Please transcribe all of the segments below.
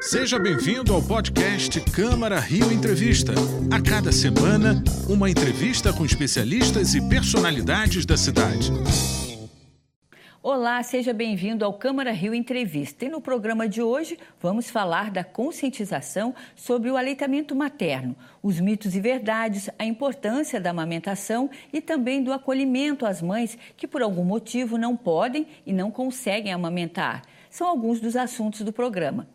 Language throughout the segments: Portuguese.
Seja bem-vindo ao podcast Câmara Rio Entrevista. A cada semana, uma entrevista com especialistas e personalidades da cidade. Olá, seja bem-vindo ao Câmara Rio Entrevista. E no programa de hoje vamos falar da conscientização sobre o aleitamento materno, os mitos e verdades, a importância da amamentação e também do acolhimento às mães que por algum motivo não podem e não conseguem amamentar. São alguns dos assuntos do programa.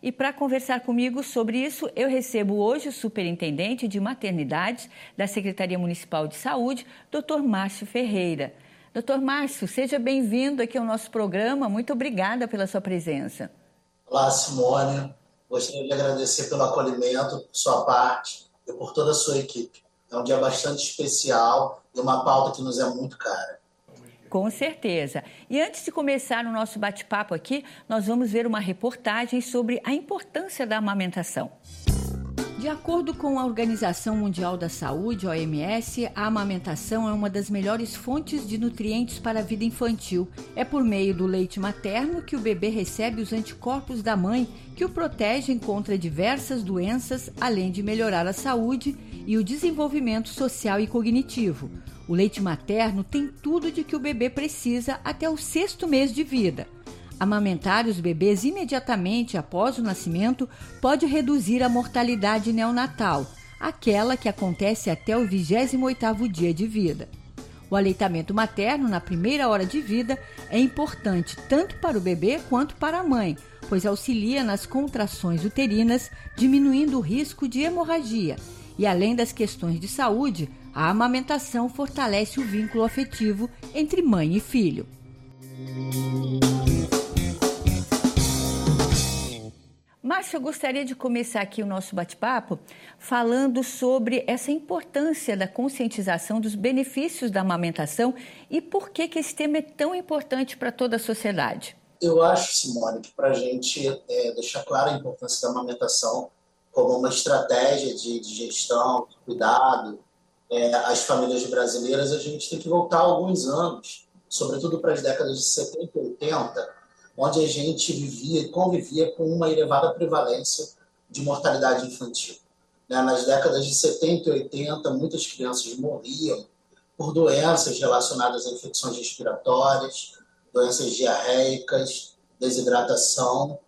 E para conversar comigo sobre isso, eu recebo hoje o superintendente de maternidades da Secretaria Municipal de Saúde, Dr. Márcio Ferreira. Doutor Márcio, seja bem-vindo aqui ao nosso programa. Muito obrigada pela sua presença. Olá, Simone. Gostaria de agradecer pelo acolhimento, por sua parte e por toda a sua equipe. É um dia bastante especial e uma pauta que nos é muito cara. Com certeza. E antes de começar o nosso bate-papo aqui, nós vamos ver uma reportagem sobre a importância da amamentação. De acordo com a Organização Mundial da Saúde, OMS, a amamentação é uma das melhores fontes de nutrientes para a vida infantil. É por meio do leite materno que o bebê recebe os anticorpos da mãe, que o protegem contra diversas doenças, além de melhorar a saúde e o desenvolvimento social e cognitivo. O leite materno tem tudo de que o bebê precisa até o sexto mês de vida. Amamentar os bebês imediatamente após o nascimento pode reduzir a mortalidade neonatal, aquela que acontece até o 28º dia de vida. O aleitamento materno na primeira hora de vida é importante tanto para o bebê quanto para a mãe, pois auxilia nas contrações uterinas, diminuindo o risco de hemorragia. E além das questões de saúde, a amamentação fortalece o vínculo afetivo entre mãe e filho. Márcio, eu gostaria de começar aqui o nosso bate-papo falando sobre essa importância da conscientização dos benefícios da amamentação e por que, que esse tema é tão importante para toda a sociedade. Eu acho, Simone, que para a gente é, deixar clara a importância da amamentação como uma estratégia de, de gestão, de cuidado é, às famílias brasileiras, a gente tem que voltar alguns anos, sobretudo para as décadas de 70 e 80, onde a gente vivia e convivia com uma elevada prevalência de mortalidade infantil. Né? Nas décadas de 70 e 80, muitas crianças morriam por doenças relacionadas a infecções respiratórias, doenças diarreicas, desidratação.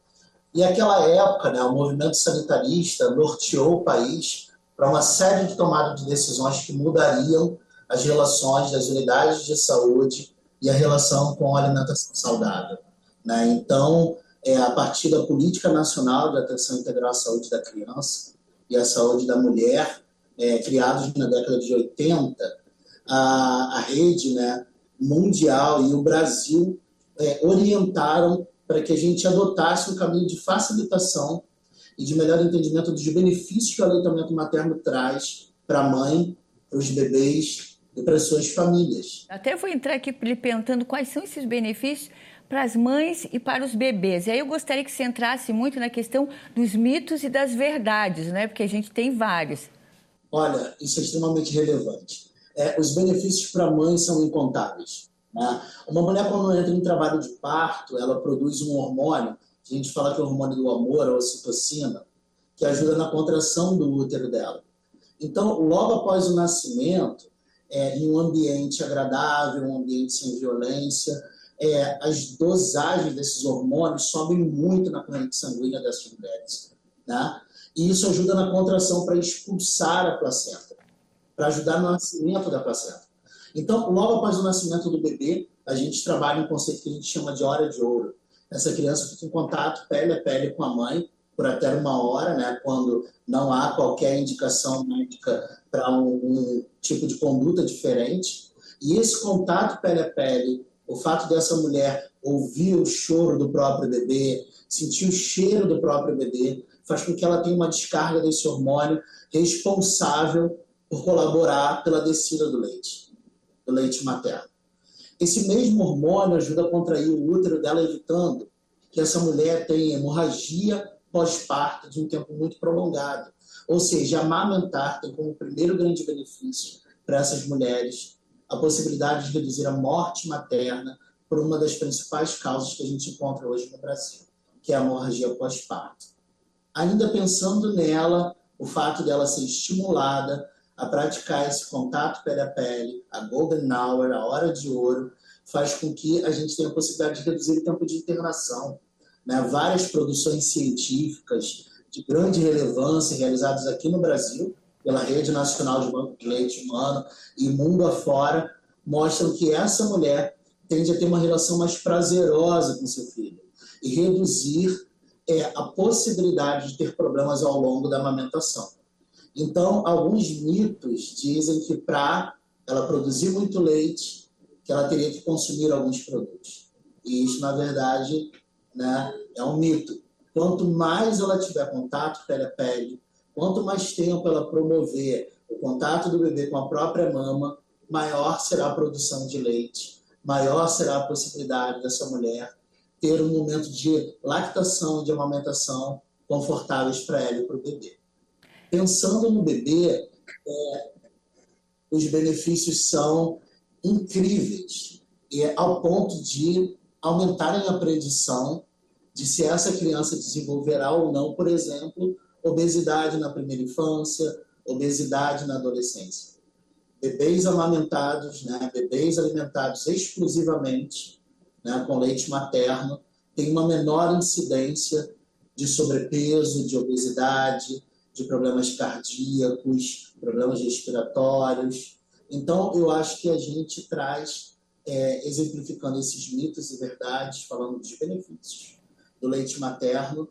E aquela época, né, o movimento sanitarista norteou o país para uma série de tomadas de decisões que mudariam as relações das unidades de saúde e a relação com a alimentação saudável. Né? Então, é, a partir da Política Nacional de Atenção Integral à Saúde da Criança e à Saúde da Mulher, é, criados na década de 80, a, a rede né, mundial e o Brasil é, orientaram para que a gente adotasse um caminho de facilitação e de melhor entendimento dos benefícios que o aleitamento materno traz para a mãe, para os bebês e para as suas famílias. Até vou entrar aqui lhe perguntando quais são esses benefícios para as mães e para os bebês. E aí eu gostaria que você entrasse muito na questão dos mitos e das verdades, né? Porque a gente tem vários. Olha, isso é extremamente relevante. É, os benefícios para a mãe são incontáveis. Né? Uma mulher, quando entra em trabalho de parto, ela produz um hormônio, a gente fala que é o hormônio do amor, a ocitocina, que ajuda na contração do útero dela. Então, logo após o nascimento, é, em um ambiente agradável, um ambiente sem violência, é, as dosagens desses hormônios sobem muito na corrente sanguínea dessas mulheres. Né? E isso ajuda na contração para expulsar a placenta, para ajudar no nascimento da placenta. Então, logo após o nascimento do bebê, a gente trabalha um conceito que a gente chama de hora de ouro. Essa criança fica em contato pele a pele com a mãe por até uma hora, né, quando não há qualquer indicação médica para um, um tipo de conduta diferente. E esse contato pele a pele o fato dessa mulher ouvir o choro do próprio bebê, sentir o cheiro do próprio bebê, faz com que ela tenha uma descarga desse hormônio responsável por colaborar pela descida do leite, do leite materno. Esse mesmo hormônio ajuda a contrair o útero dela, evitando que essa mulher tenha hemorragia pós-parto de um tempo muito prolongado. Ou seja, amamentar tem como primeiro grande benefício para essas mulheres a possibilidade de reduzir a morte materna por uma das principais causas que a gente encontra hoje no Brasil, que é a hemorragia pós-parto. Ainda pensando nela, o fato dela ser estimulada a praticar esse contato pele a pele, a golden hour, a hora de ouro, faz com que a gente tenha a possibilidade de reduzir o tempo de internação. Né? Várias produções científicas de grande relevância realizadas aqui no Brasil, pela Rede Nacional de Banco de Leite Humano e mundo afora, mostram que essa mulher tende a ter uma relação mais prazerosa com seu filho e reduzir é, a possibilidade de ter problemas ao longo da amamentação. Então, alguns mitos dizem que para ela produzir muito leite, que ela teria que consumir alguns produtos. E isso, na verdade, né, é um mito. Quanto mais ela tiver contato pele a pele, quanto mais tempo ela promover o contato do bebê com a própria mama, maior será a produção de leite, maior será a possibilidade dessa mulher ter um momento de lactação, de amamentação confortáveis para ela e para o bebê. Pensando no bebê, é, os benefícios são incríveis, é, ao ponto de aumentarem a predição de se essa criança desenvolverá ou não, por exemplo, obesidade na primeira infância, obesidade na adolescência. Bebês amamentados, né, bebês alimentados exclusivamente né, com leite materno, têm uma menor incidência de sobrepeso, de obesidade, de problemas cardíacos, problemas respiratórios. Então, eu acho que a gente traz, é, exemplificando esses mitos e verdades, falando dos benefícios do leite materno,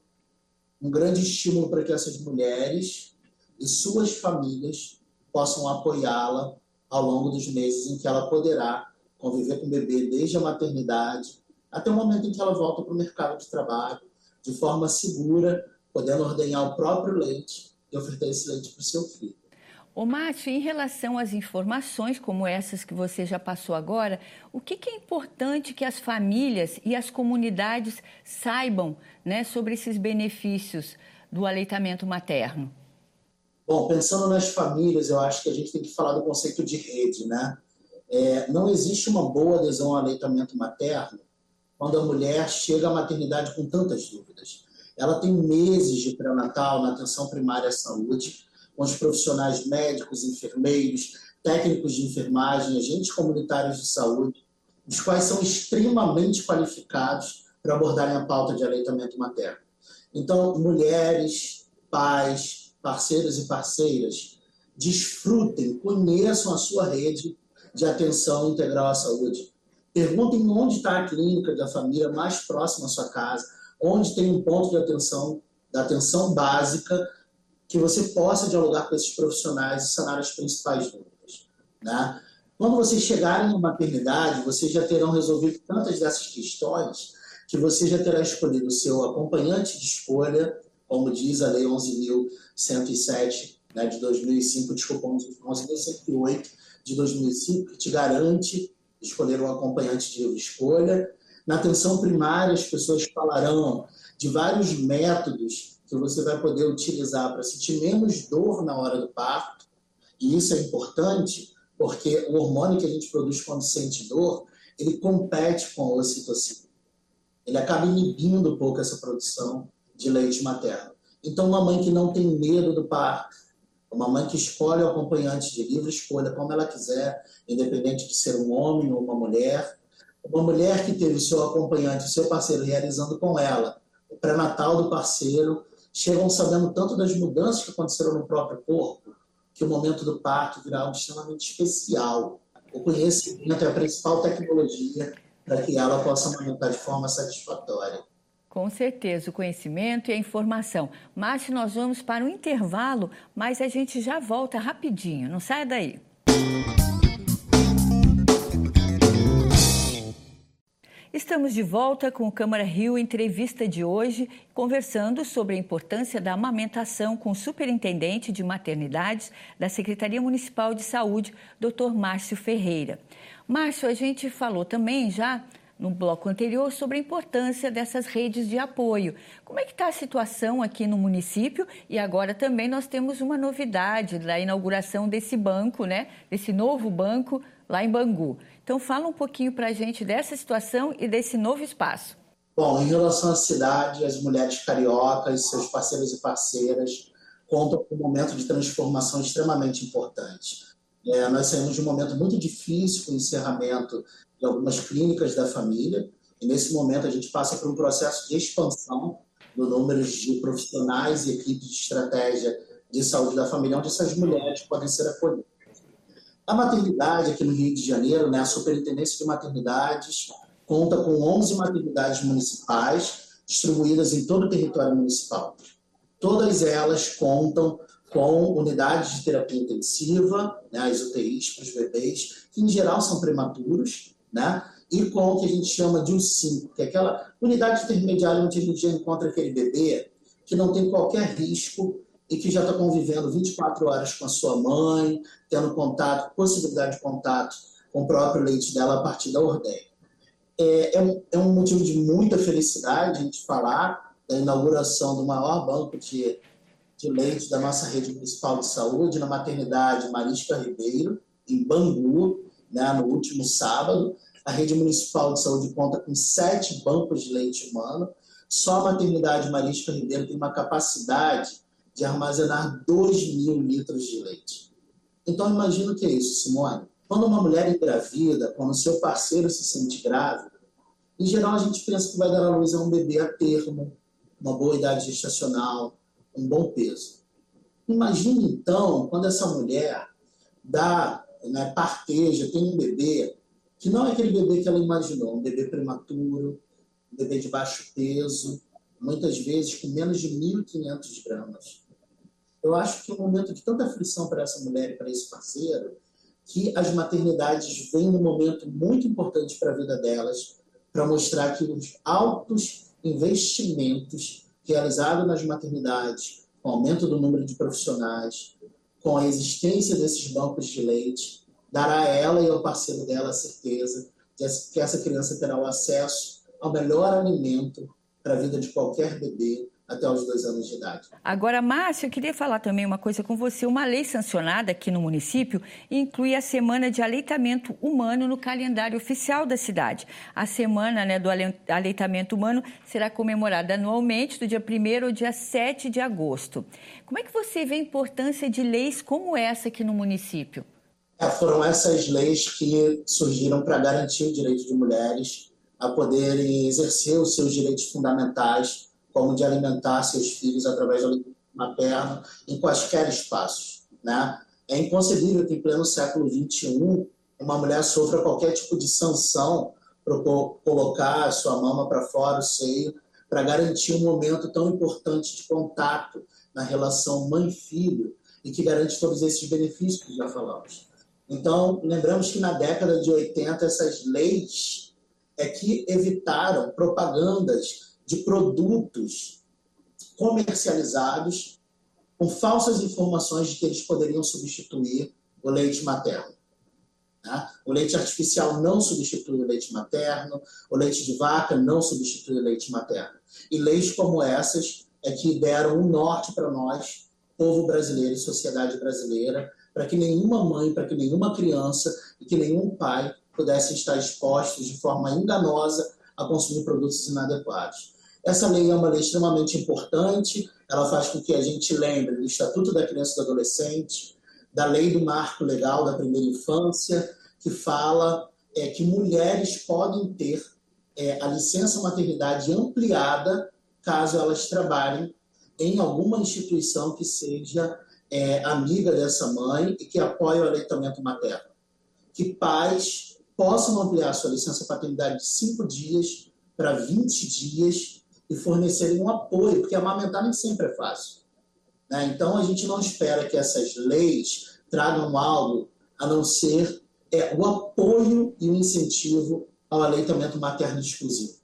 um grande estímulo para que essas mulheres e suas famílias possam apoiá-la ao longo dos meses em que ela poderá conviver com o bebê desde a maternidade até o momento em que ela volta para o mercado de trabalho de forma segura, podendo ordenhar o próprio leite e oferecer esse leite para o seu filho. Ô, Márcio, em relação às informações como essas que você já passou agora, o que, que, é importante que as famílias e as comunidades saibam né, sobre esses benefícios do aleitamento materno? Bom, pensando nas famílias, eu acho que a gente tem que falar do conceito de rede, né? É, não existe uma boa adesão ao aleitamento materno quando a mulher chega à maternidade com tantas dúvidas. Ela tem meses de pré-natal na atenção primária à saúde, com os profissionais médicos, enfermeiros, técnicos de enfermagem, agentes comunitários de saúde, os quais são extremamente qualificados para abordarem a pauta de aleitamento materno. Então, mulheres, pais, parceiros e parceiras, desfrutem, conheçam a sua rede de atenção integral à saúde. Perguntem onde está a clínica da família mais próxima à sua casa, onde tem um ponto de atenção, da atenção básica que você possa dialogar com esses profissionais e sanar as principais dúvidas. Né? Quando vocês chegarem na maternidade, vocês já terão resolvido tantas dessas questões que você já terá escolhido o seu acompanhante de escolha, como diz a Lei 11.107 né, de 2005, desculpa, 11.108 de 2005, que te garante escolher um acompanhante de escolha. Na atenção primária, as pessoas falarão de vários métodos que você vai poder utilizar para sentir menos dor na hora do parto. E isso é importante porque o hormônio que a gente produz quando sente dor, ele compete com a ocitocina. Ele acaba inibindo um pouco essa produção de leite materno. Então, uma mãe que não tem medo do parto, uma mãe que escolhe o acompanhante de livre escolha, como ela quiser, independente de ser um homem ou uma mulher, uma mulher que teve seu acompanhante, seu parceiro realizando com ela o pré-natal do parceiro, chegam sabendo tanto das mudanças que aconteceram no próprio corpo, que o momento do parto virá algo extremamente especial. O conhecimento é a principal tecnologia para que ela possa amamentar de forma satisfatória. Com certeza, o conhecimento e a informação. Márcio, nós vamos para um intervalo, mas a gente já volta rapidinho. Não saia daí. Estamos de volta com o Câmara Rio Entrevista de hoje, conversando sobre a importância da amamentação com o superintendente de maternidades da Secretaria Municipal de Saúde, Dr. Márcio Ferreira. Márcio, a gente falou também já no bloco anterior sobre a importância dessas redes de apoio. Como é que está a situação aqui no município? E agora também nós temos uma novidade da inauguração desse banco, né? Desse novo banco lá em Bangu. Então, fala um pouquinho para a gente dessa situação e desse novo espaço. Bom, em relação à cidade, as mulheres cariocas, seus parceiros e parceiras, contam com um momento de transformação extremamente importante. É, nós saímos de um momento muito difícil com o encerramento de algumas clínicas da família, e nesse momento a gente passa por um processo de expansão do número de profissionais e equipes de estratégia de saúde da família, onde essas mulheres podem ser acolhidas. A maternidade aqui no Rio de Janeiro, né, a Superintendência de Maternidades, conta com 11 maternidades municipais distribuídas em todo o território municipal. Todas elas contam com unidades de terapia intensiva, né, as UTIs para os bebês, que em geral são prematuros, né, e com o que a gente chama de U5, que é aquela unidade intermediária onde a gente já encontra aquele bebê que não tem qualquer risco e que já está convivendo 24 horas com a sua mãe, tendo contato, possibilidade de contato com o próprio leite dela a partir da ordenha. É, é, um, é um motivo de muita felicidade a gente falar da inauguração do maior banco de, de leite da nossa rede municipal de saúde na maternidade Marisca Ribeiro, em Bangu, né, no último sábado. A rede municipal de saúde conta com sete bancos de leite humano. Só a maternidade Marisca Ribeiro tem uma capacidade de armazenar 2 mil litros de leite. Então, imagina o que é isso, Simone. Quando uma mulher engravida, quando seu parceiro se sente grávido, em geral a gente pensa que vai dar à luz a um bebê a termo, uma boa idade gestacional, um bom peso. Imagine então quando essa mulher dá, né, parteja, tem um bebê que não é aquele bebê que ela imaginou, um bebê prematuro, um bebê de baixo peso, muitas vezes com menos de 1.500 gramas. Eu acho que é um momento de tanta aflição para essa mulher e para esse parceiro, que as maternidades vêm num momento muito importante para a vida delas, para mostrar que os altos investimentos realizados nas maternidades, com o aumento do número de profissionais, com a existência desses bancos de leite, dará a ela e ao parceiro dela a certeza de que essa criança terá o acesso ao melhor alimento para a vida de qualquer bebê, até os dois anos de idade. Agora, Márcio, eu queria falar também uma coisa com você. Uma lei sancionada aqui no município inclui a Semana de Aleitamento Humano no calendário oficial da cidade. A Semana né, do Aleitamento Humano será comemorada anualmente do dia 1 ao dia 7 de agosto. Como é que você vê a importância de leis como essa aqui no município? É, foram essas leis que surgiram para garantir o direito de mulheres a poderem exercer os seus direitos fundamentais como de alimentar seus filhos através da leite materno em quaisquer espaços. Né? É inconcebível que em pleno século XXI uma mulher sofra qualquer tipo de sanção para colocar a sua mama para fora, o seio, para garantir um momento tão importante de contato na relação mãe-filho e que garante todos esses benefícios que já falamos. Então, lembramos que na década de 80 essas leis é que evitaram propagandas de produtos comercializados com falsas informações de que eles poderiam substituir o leite materno. Né? O leite artificial não substitui o leite materno, o leite de vaca não substitui o leite materno. E leis como essas é que deram um norte para nós, povo brasileiro e sociedade brasileira, para que nenhuma mãe, para que nenhuma criança e que nenhum pai pudessem estar expostos de forma enganosa a consumir produtos inadequados. Essa lei é uma lei extremamente importante, ela faz com que a gente lembre do Estatuto da Criança e do Adolescente, da Lei do Marco Legal da Primeira Infância, que fala é, que mulheres podem ter é, a licença maternidade ampliada caso elas trabalhem em alguma instituição que seja é, amiga dessa mãe e que apoie o aleitamento materno. Que pais possam ampliar sua licença paternidade de 5 dias para 20 dias e fornecerem um apoio, porque amamentar nem sempre é fácil. Né? Então, a gente não espera que essas leis tragam algo a não ser é, o apoio e o incentivo ao aleitamento materno exclusivo.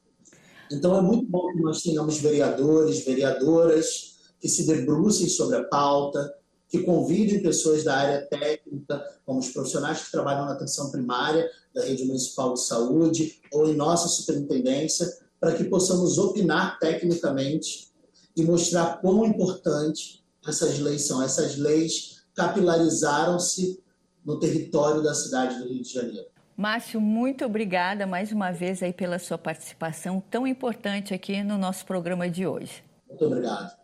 Então, é muito bom que nós tenhamos vereadores, vereadoras que se debrucem sobre a pauta, que convidem pessoas da área técnica, como os profissionais que trabalham na atenção primária da rede municipal de saúde ou em nossa superintendência, para que possamos opinar tecnicamente e mostrar quão importante essas leis são. Essas leis capilarizaram-se no território da cidade do Rio de Janeiro. Márcio, muito obrigada mais uma vez aí pela sua participação tão importante aqui no nosso programa de hoje. Muito obrigado.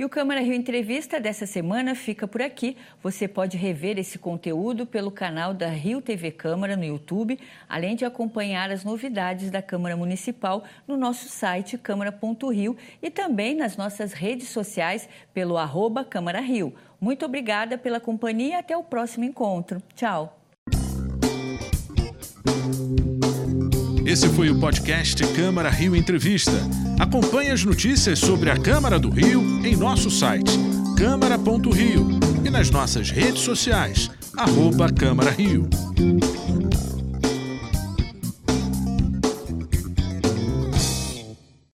E o Câmara Rio Entrevista dessa semana fica por aqui. Você pode rever esse conteúdo pelo canal da Rio TV Câmara no YouTube, além de acompanhar as novidades da Câmara Municipal no nosso site câmara.rio e também nas nossas redes sociais pelo arroba Câmara Rio. Muito obrigada pela companhia e até o próximo encontro. Tchau. Esse foi o podcast Câmara Rio Entrevista. Acompanhe as notícias sobre a Câmara do Rio em nosso site câmara.rio e nas nossas redes sociais, arroba Câmara Rio.